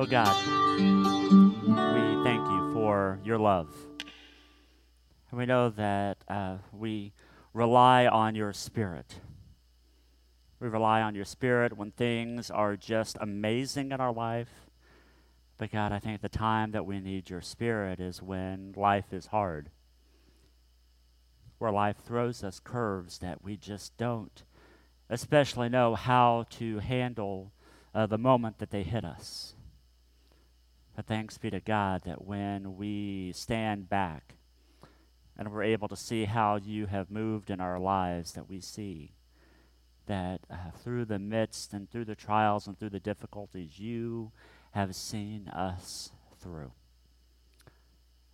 Oh God, we thank you for your love. And we know that uh, we rely on your spirit. We rely on your spirit when things are just amazing in our life. But God, I think the time that we need your spirit is when life is hard, where life throws us curves that we just don't especially know how to handle uh, the moment that they hit us. But thanks be to God that when we stand back and we're able to see how you have moved in our lives, that we see that uh, through the midst and through the trials and through the difficulties, you have seen us through.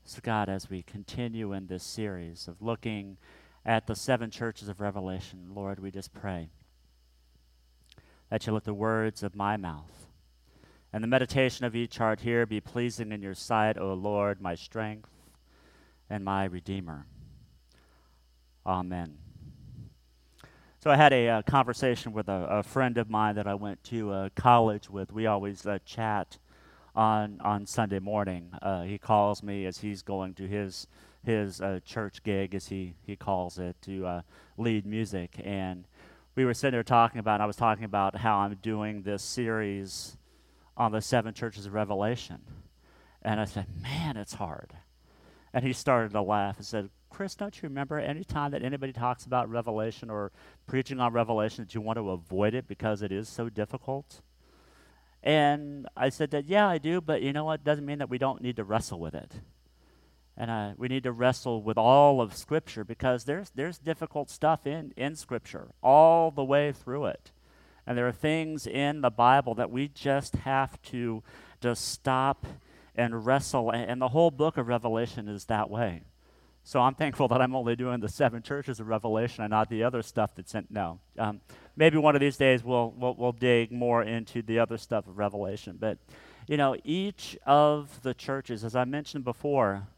So, God, as we continue in this series of looking at the seven churches of Revelation, Lord, we just pray that you let the words of my mouth and the meditation of each heart here be pleasing in your sight, O Lord, my strength and my Redeemer. Amen. So I had a uh, conversation with a, a, friend of mine that I went to uh, college with. We always uh, chat on on Sunday morning. Uh, he calls me as he's going to his his uh, church gig, as he he calls it, to lead music. And we were sitting there talking about. I was talking about how I'm doing this series on the seven churches of Revelation, and I said, "Man, it's hard." And he started to laugh and said, Chris, don't you remember any time that anybody talks about Revelation or preaching on Revelation that you want to avoid it because it is so difficult? And I said that, yeah, I do, but you know what? Doesn't mean that we don't need to wrestle with it. And uh, we need to wrestle with all of Scripture because there's, there's difficult stuff in, in Scripture all the way through it. And there are things in the Bible that we just have to just stop and wrestle. And, and the whole book of Revelation is that way. So I'm thankful that I'm only doing the seven churches of Revelation and not the other stuff that's in. No, um, maybe one of these days we'll, we'll we'll dig more into the other stuff of Revelation. But you know, each of the churches, as I mentioned before,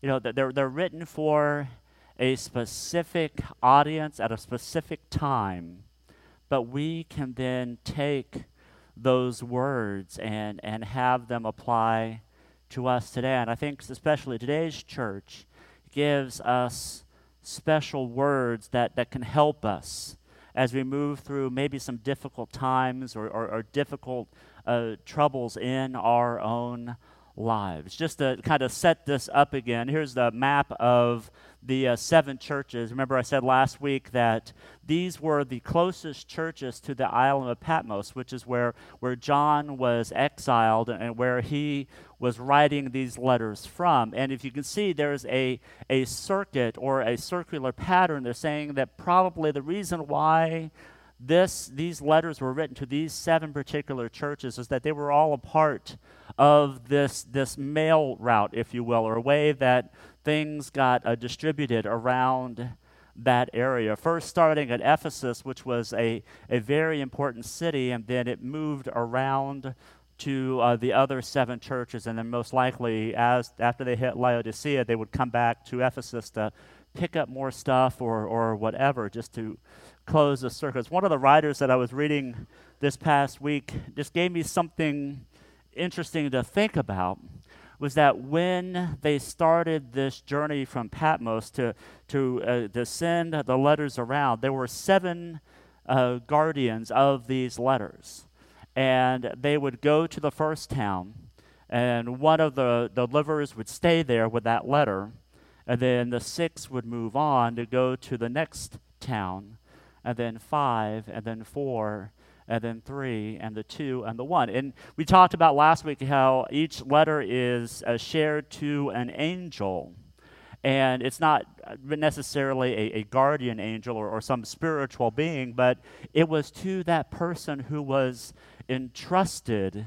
you know, they're they're written for a specific audience at a specific time, but we can then take those words and and have them apply to us today. And I think especially today's church gives us special words that, that can help us as we move through maybe some difficult times or, or, or difficult uh, troubles in our own lives. Just to kind of set this up again, here's the map of the uh, seven churches. Remember, I said last week that these were the closest churches to the island of Patmos, which is where, where John was exiled and where he was writing these letters from. And if you can see, there's a, a circuit or a circular pattern. They're saying that probably the reason why this, these letters were written to these seven particular churches is that they were all a part of this, this mail route, if you will, or a way that things got uh, distributed around that area. First, starting at Ephesus, which was a, a very important city, and then it moved around to uh, the other seven churches, and then most likely, as after they hit Laodicea, they would come back to Ephesus to pick up more stuff or, or whatever, just to close the circus. One of the writers that I was reading this past week just gave me something interesting to think about was that when they started this journey from Patmos to, to, uh, to send the letters around, there were seven uh, guardians of these letters. And they would go to the first town, and one of the deliverers would stay there with that letter, and then the six would move on to go to the next town, and then five, and then four, and then three, and the two, and the one. And we talked about last week how each letter is uh, shared to an angel. And it's not uh, necessarily a, a guardian angel or, or some spiritual being, but it was to that person who was entrusted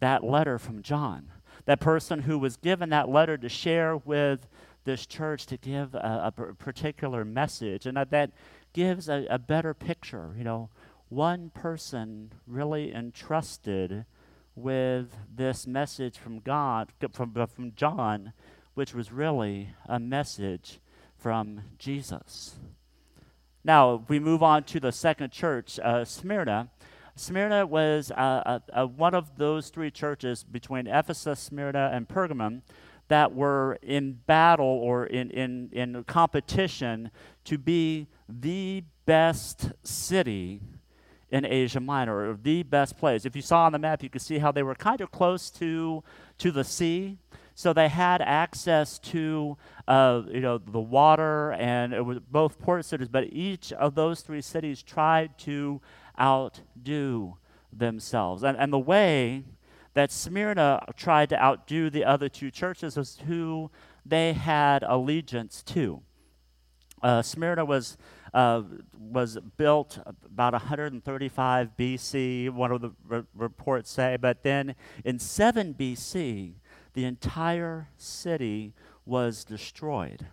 that letter from John. That person who was given that letter to share with this church to give a, a particular message. And that, that gives a, a better picture. You know, one person really entrusted with this message from God, from, from John, which was really a message from Jesus. Now, we move on to the second church, uh, Smyrna. Smyrna was uh, uh, one of those three churches between Ephesus, Smyrna, and Pergamum that were in battle or in, in, in competition to be the best city in Asia Minor, or the best place. If you saw on the map, you could see how they were kind of close to, to the sea. So they had access to, uh, you know, the water, and it was both port cities. But each of those three cities tried to outdo themselves, and and the way that Smyrna tried to outdo the other two churches was who they had allegiance to. Uh, Smyrna was uh, was built about 135 BC, one of the re- reports say, but then in 7 BC, the entire city was destroyed.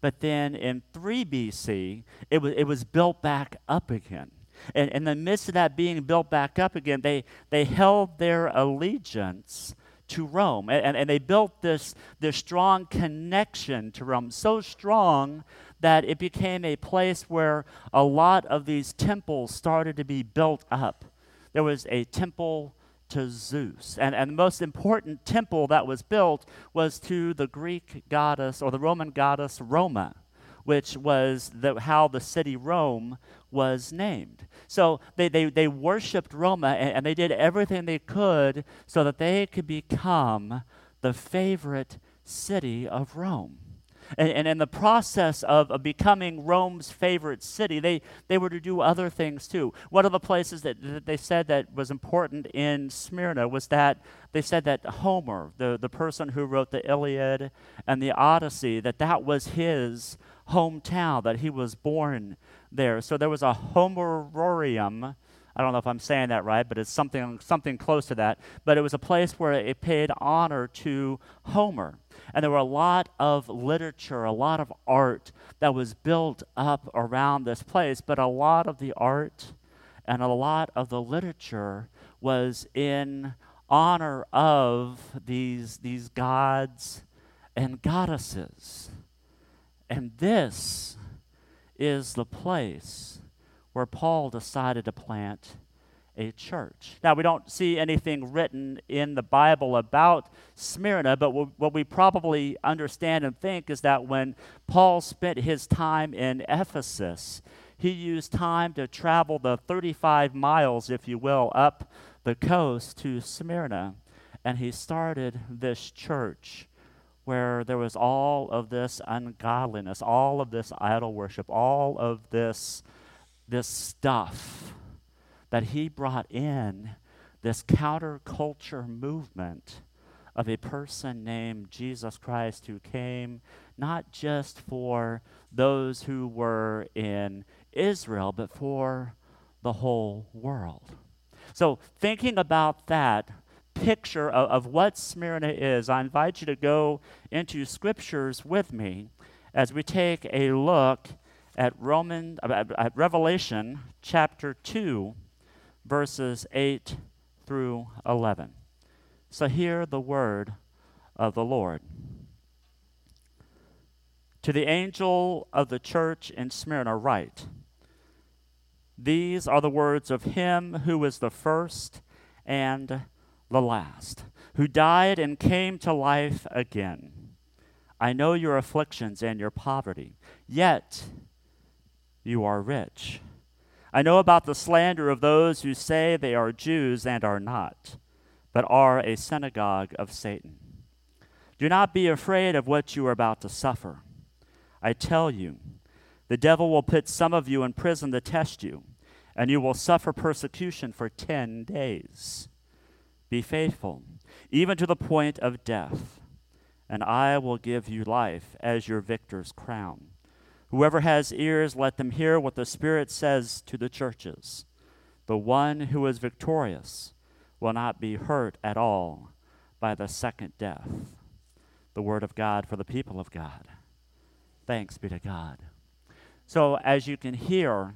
But then in 3 BC, it was, it was built back up again. And in the midst of that being built back up again, they, they held their allegiance to Rome. And, and they built this, this strong connection to Rome, so strong that it became a place where a lot of these temples started to be built up. There was a temple to Zeus. And, and the most important temple that was built was to the Greek goddess or the Roman goddess Roma, which was the, how the city Rome was named. So they, they, they worshiped Roma and, and they did everything they could so that they could become the favorite city of Rome. And, and in the process of, of becoming Rome's favorite city, they, they were to do other things too. One of the places that, that they said that was important in Smyrna was that they said that Homer, the, the person who wrote the Iliad and the Odyssey, that that was his hometown, that he was born there. So there was a Homerorium. I don't know if I'm saying that right, but it's something, something close to that. But it was a place where it paid honor to Homer. And there were a lot of literature, a lot of art that was built up around this place, but a lot of the art and a lot of the literature was in honor of these, these gods and goddesses. And this is the place where Paul decided to plant a church. Now, we don't see anything written in the Bible about Smyrna, but what we probably understand and think is that when Paul spent his time in Ephesus, he used time to travel the 35 miles, if you will, up the coast to Smyrna, and he started this church where there was all of this ungodliness, all of this idol worship, all of this, this stuff that he brought in this counterculture movement of a person named Jesus Christ who came not just for those who were in Israel, but for the whole world. So, thinking about that picture of, of what Smyrna is, I invite you to go into scriptures with me as we take a look at Roman uh, at Revelation chapter 2 verses 8 through 11. So hear the word of the Lord. To the angel of the church in Smyrna, write These are the words of him who is the first and the last, who died and came to life again. I know your afflictions and your poverty, yet you are rich. I know about the slander of those who say they are Jews and are not, but are a synagogue of Satan. Do not be afraid of what you are about to suffer. I tell you, the devil will put some of you in prison to test you, and you will suffer persecution for ten days. Be faithful, even to the point of death, and I will give you life as your victor's crown. Whoever has ears, let them hear what the Spirit says to the churches. The one who is victorious will not be hurt at all by the second death. The word of God for the people of God. Thanks be to God. So, as you can hear,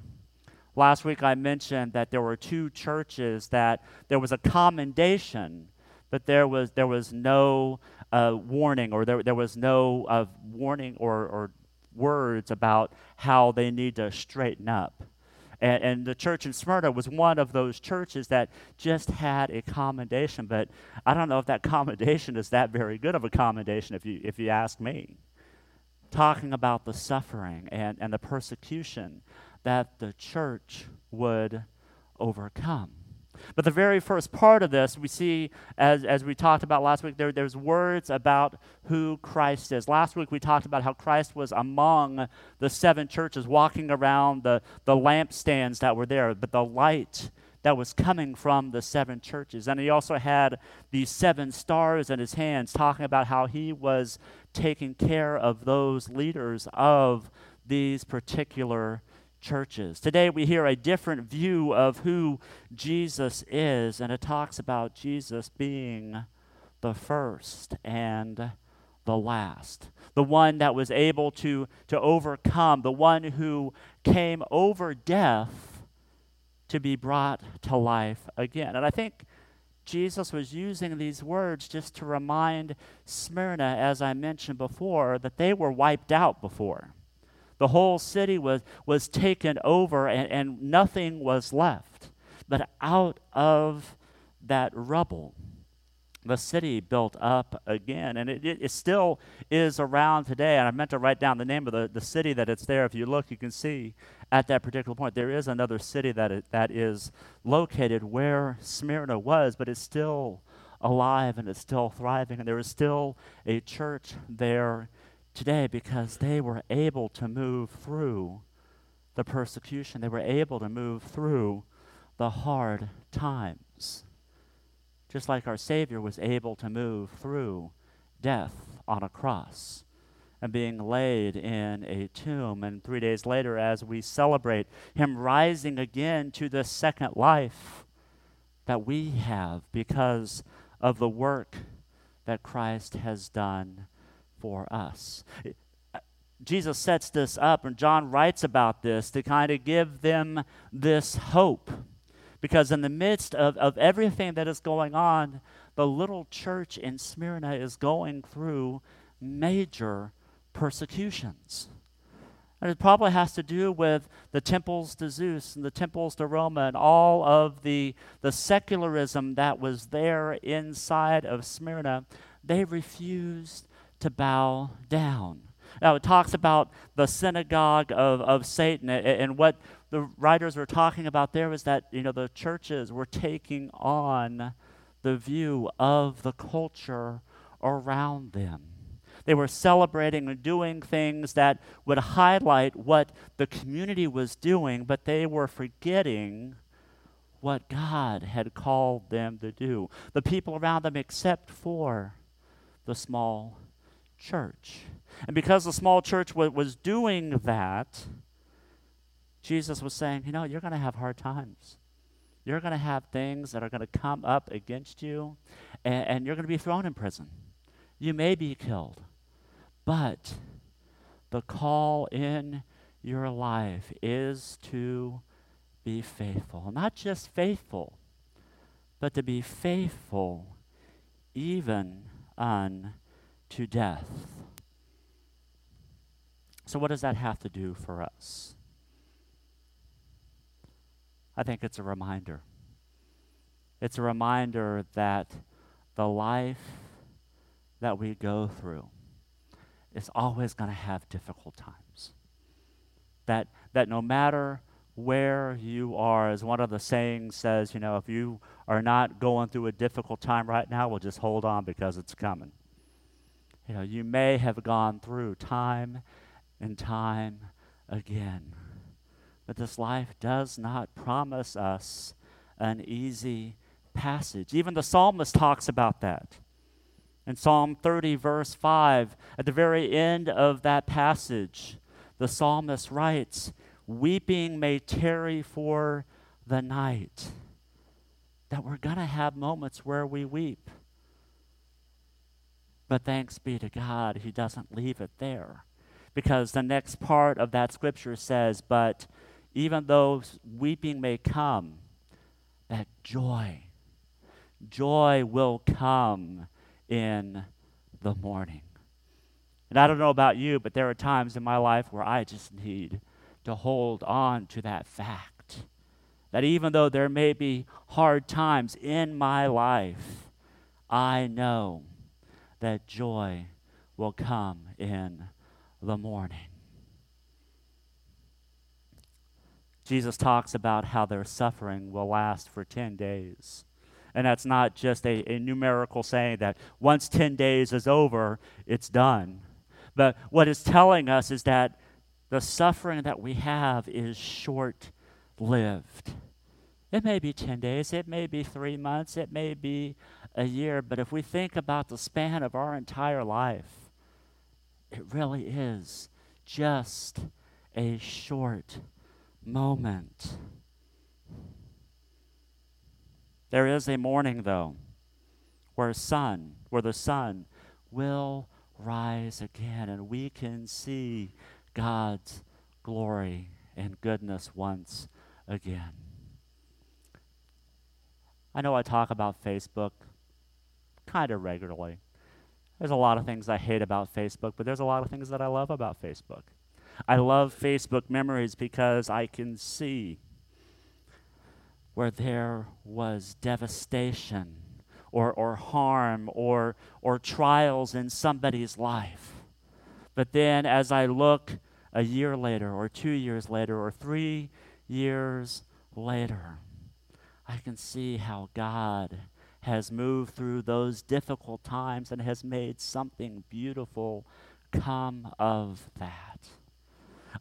last week I mentioned that there were two churches that there was a commendation, but there was, there was no uh, warning or there, there was no uh, warning or, or words about how they need to straighten up. And, and, the church in Smyrna was one of those churches that just had a commendation, but I don't know if that commendation is that very good of a commendation, if you, if you ask me. Talking about the suffering and, and the persecution that the church would overcome. But the very first part of this, we see, as, as we talked about last week, there, there's words about who Christ is. Last week we talked about how Christ was among the seven churches, walking around the, the lampstands that were there, but the light that was coming from the seven churches. And he also had these seven stars in his hands, talking about how he was taking care of those leaders of these particular churches. Today we hear a different view of who Jesus is, and it talks about Jesus being the first and the last, the one that was able to, to overcome, the one who came over death to be brought to life again. And I think Jesus was using these words just to remind Smyrna, as I mentioned before, that they were wiped out before. The whole city was, was taken over and, and nothing was left. But out of that rubble, the city built up again. And it, it, it, still is around today. And I meant to write down the name of the, the city that it's there. If you look, you can see at that particular point, there is another city that, it, that is located where Smyrna was, but it's still alive and it's still thriving. And there is still a church there today because they were able to move through the persecution. They were able to move through the hard times. Just like our Savior was able to move through death on a cross and being laid in a tomb. And three days later, as we celebrate Him rising again to the second life that we have because of the work that Christ has done for us. Jesus sets this up, and John writes about this to kind of give them this hope. Because in the midst of, of everything that is going on, the little church in Smyrna is going through major persecutions. And it probably has to do with the temples to Zeus and the temples to Roma and all of the, the secularism that was there inside of Smyrna. They refused to bow down. Now, it talks about the synagogue of, of Satan, and what the writers were talking about there was that, you know, the churches were taking on the view of the culture around them. They were celebrating and doing things that would highlight what the community was doing, but they were forgetting what God had called them to do. The people around them, except for the small church. And because the small church w- was doing that, Jesus was saying, you know, you're going to have hard times. You're going to have things that are going to come up against you, and, and you're going to be thrown in prison. You may be killed. But the call in your life is to be faithful. Not just faithful, but to be faithful even unto to death. So, what does that have to do for us? I think it's a reminder. It's a reminder that the life that we go through is always going to have difficult times. That, that no matter where you are, as one of the sayings says, you know, if you are not going through a difficult time right now, well, just hold on because it's coming. You know, you may have gone through time and time again. But this life does not promise us an easy passage. Even the psalmist talks about that. In Psalm 30, verse 5, at the very end of that passage, the psalmist writes, Weeping may tarry for the night. that we're going to have moments where we weep. But thanks be to God, He doesn't leave it there. Because the next part of that scripture says, But even though weeping may come, that joy, joy will come in the morning. And I don't know about you, but there are times in my life where I just need to hold on to that fact that even though there may be hard times in my life, I know that joy will come in the morning. Jesus talks about how their suffering will last for 10 days. And that's not just a, a, numerical saying that once 10 days is over, it's done. But what it's telling us is that the suffering that we have is short lived. It may be 10 days, it may be three months, it may be a year, but if we think about the span of our entire life, it really is just a short moment. There is a morning, though, where sun, where the sun will rise again, and we can see God's glory and goodness once again. I know I talk about Facebook kind of regularly. There's a lot of things I hate about Facebook, but there's a lot of things that I love about Facebook. I love Facebook memories because I can see where there was devastation or, or harm or, or trials in somebody's life. But then as I look a year later, or two years later, or three years later, I can see how God has moved through those difficult times and has made something beautiful come of that.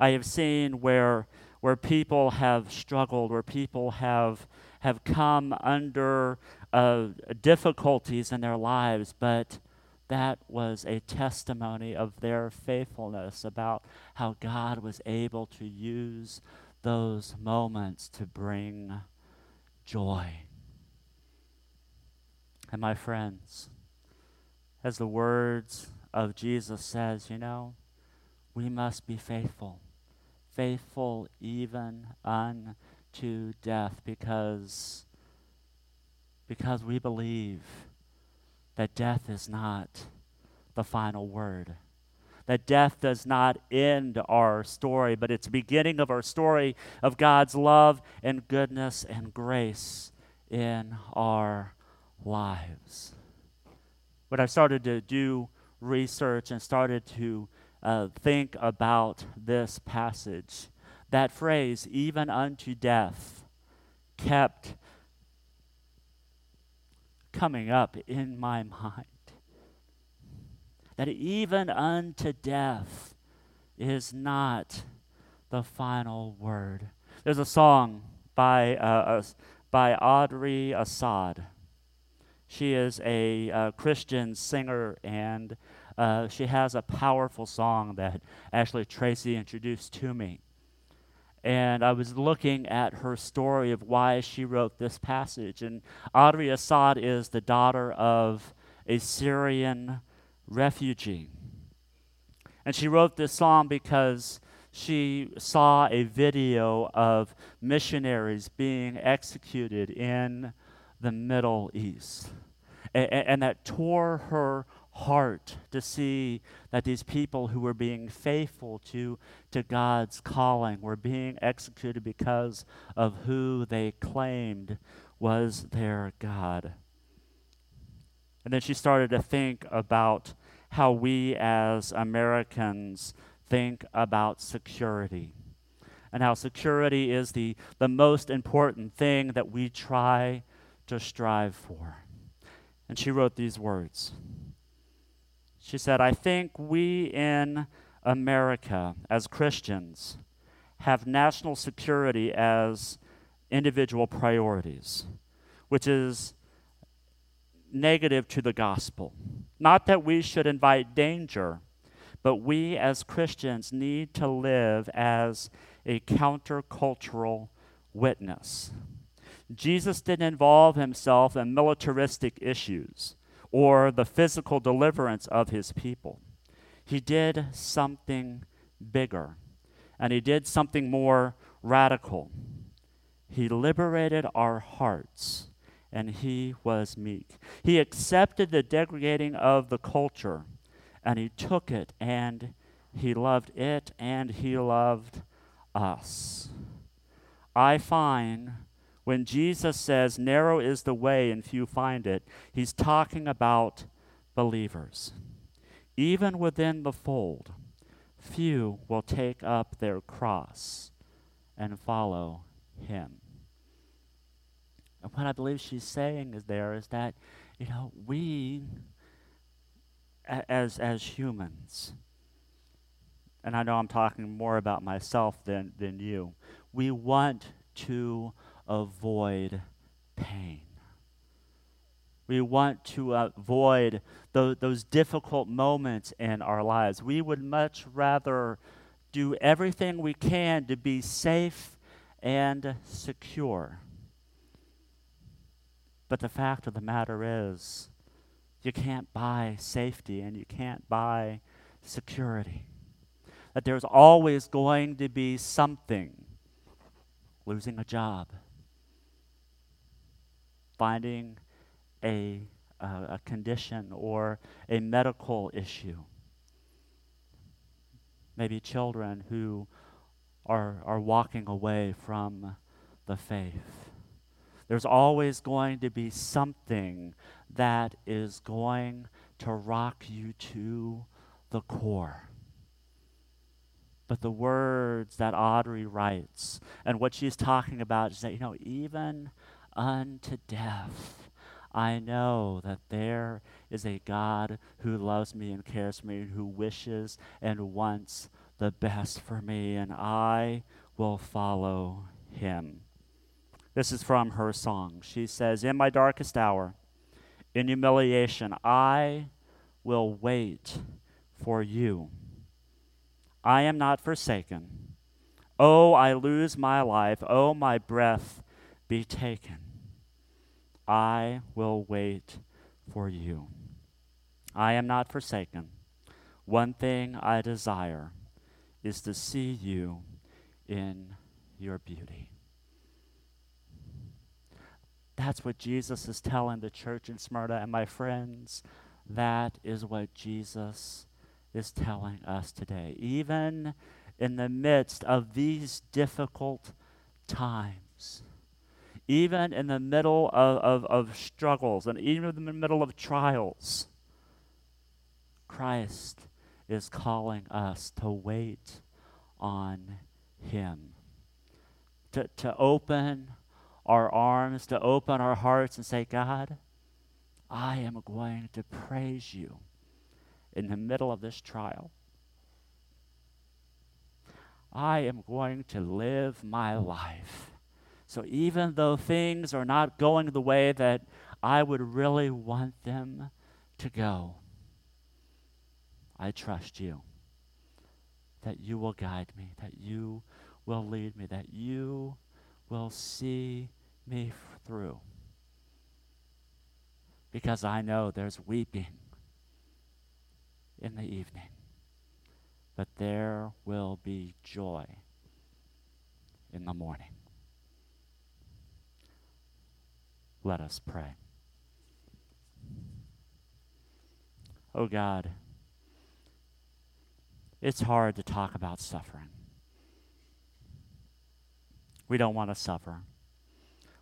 I have seen where where people have struggled, where people have have come under uh, difficulties in their lives, but that was a testimony of their faithfulness about how God was able to use those moments to bring joy. And my friends, as the words of Jesus says, you know, we must be faithful faithful even unto death because because we believe that death is not the final word that death does not end our story but it's the beginning of our story of God's love and goodness and grace in our lives when I started to do research and started to uh, think about this passage. That phrase, even unto death, kept coming up in my mind. That even unto death is not the final word. There's a song by, uh, uh, by Audrey Assad. She is a uh, Christian singer and uh, she has a powerful song that actually Tracy introduced to me. And I was looking at her story of why she wrote this passage. And Audrey Assad is the daughter of a Syrian refugee. And she wrote this song because she saw a video of missionaries being executed in the Middle East. And, and that tore her heart to see that these people who were being faithful to, to God's calling were being executed because of who they claimed was their God. And then she started to think about how we as Americans think about security and how security is the, the most important thing that we try to strive for. And she wrote these words. She said, I think we in America, as Christians, have national security as individual priorities, which is negative to the gospel. Not that we should invite danger, but we as Christians need to live as a countercultural witness. Jesus didn't involve himself in militaristic issues or the physical deliverance of his people. He did something bigger, and he did something more radical. He liberated our hearts, and he was meek. He accepted the degrading of the culture, and he took it, and he loved it, and he loved us. I find when Jesus says, narrow is the way and few find it, he's talking about believers. Even within the fold, few will take up their cross and follow him. And what I believe she's saying is there is that, you know, we as as humans, and I know I'm talking more about myself than, than you, we want to avoid pain. We want to avoid those, those difficult moments in our lives. We would much rather do everything we can to be safe and secure. But the fact of the matter is, you can't buy safety and you can't buy security. That there's always going to be something losing a job, finding a, uh, a condition or a medical issue. Maybe children who are, are walking away from the faith. There's always going to be something that is going to rock you to the core. But the words that Audrey writes and what she's talking about is that, you know, even unto death, I know that there is a God who loves me and cares for me, and who wishes and wants the best for me, and I will follow him. This is from her song. She says, In my darkest hour, in humiliation, I will wait for you. I am not forsaken. Oh, I lose my life. Oh, my breath be taken. I will wait for you. I am not forsaken. One thing I desire is to see you in your beauty. That's what Jesus is telling the church in Smyrna. And my friends, that is what Jesus is telling us today. Even in the midst of these difficult times, even in the middle of, of, of struggles, and even in the middle of trials, Christ is calling us to wait on Him, to, to open our arms, to open our hearts and say, God, I am going to praise you in the middle of this trial. I am going to live my life. So even though things are not going the way that I would really want them to go, I trust you. That you will guide me, that you will lead me, that you will see me through. Because I know there's weeping in the evening, but there will be joy in the morning. Let us pray. Oh God, it's hard to talk about suffering. We don't want to suffer.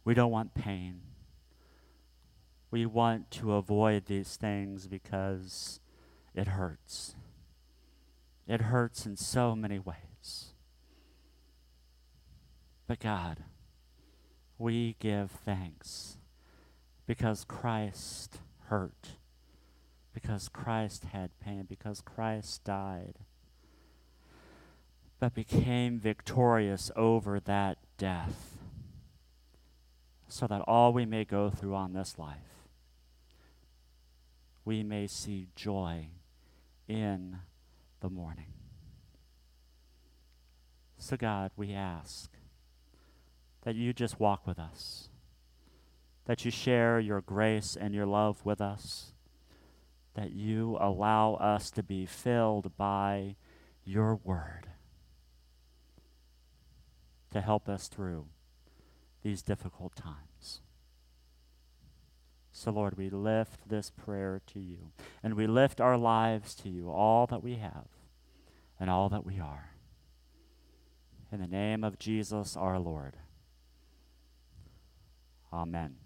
We don't want pain. We want to avoid these things because it hurts. It hurts in so many ways. But God, we give thanks because Christ hurt, because Christ had pain, because Christ died, but became victorious over that death, so that all we may go through on this life, we may see joy in the morning. So, God, we ask that you just walk with us, that you share your grace and your love with us, that you allow us to be filled by your word to help us through these difficult times. So, Lord, we lift this prayer to you, and we lift our lives to you, all that we have and all that we are. In the name of Jesus our Lord. Amen.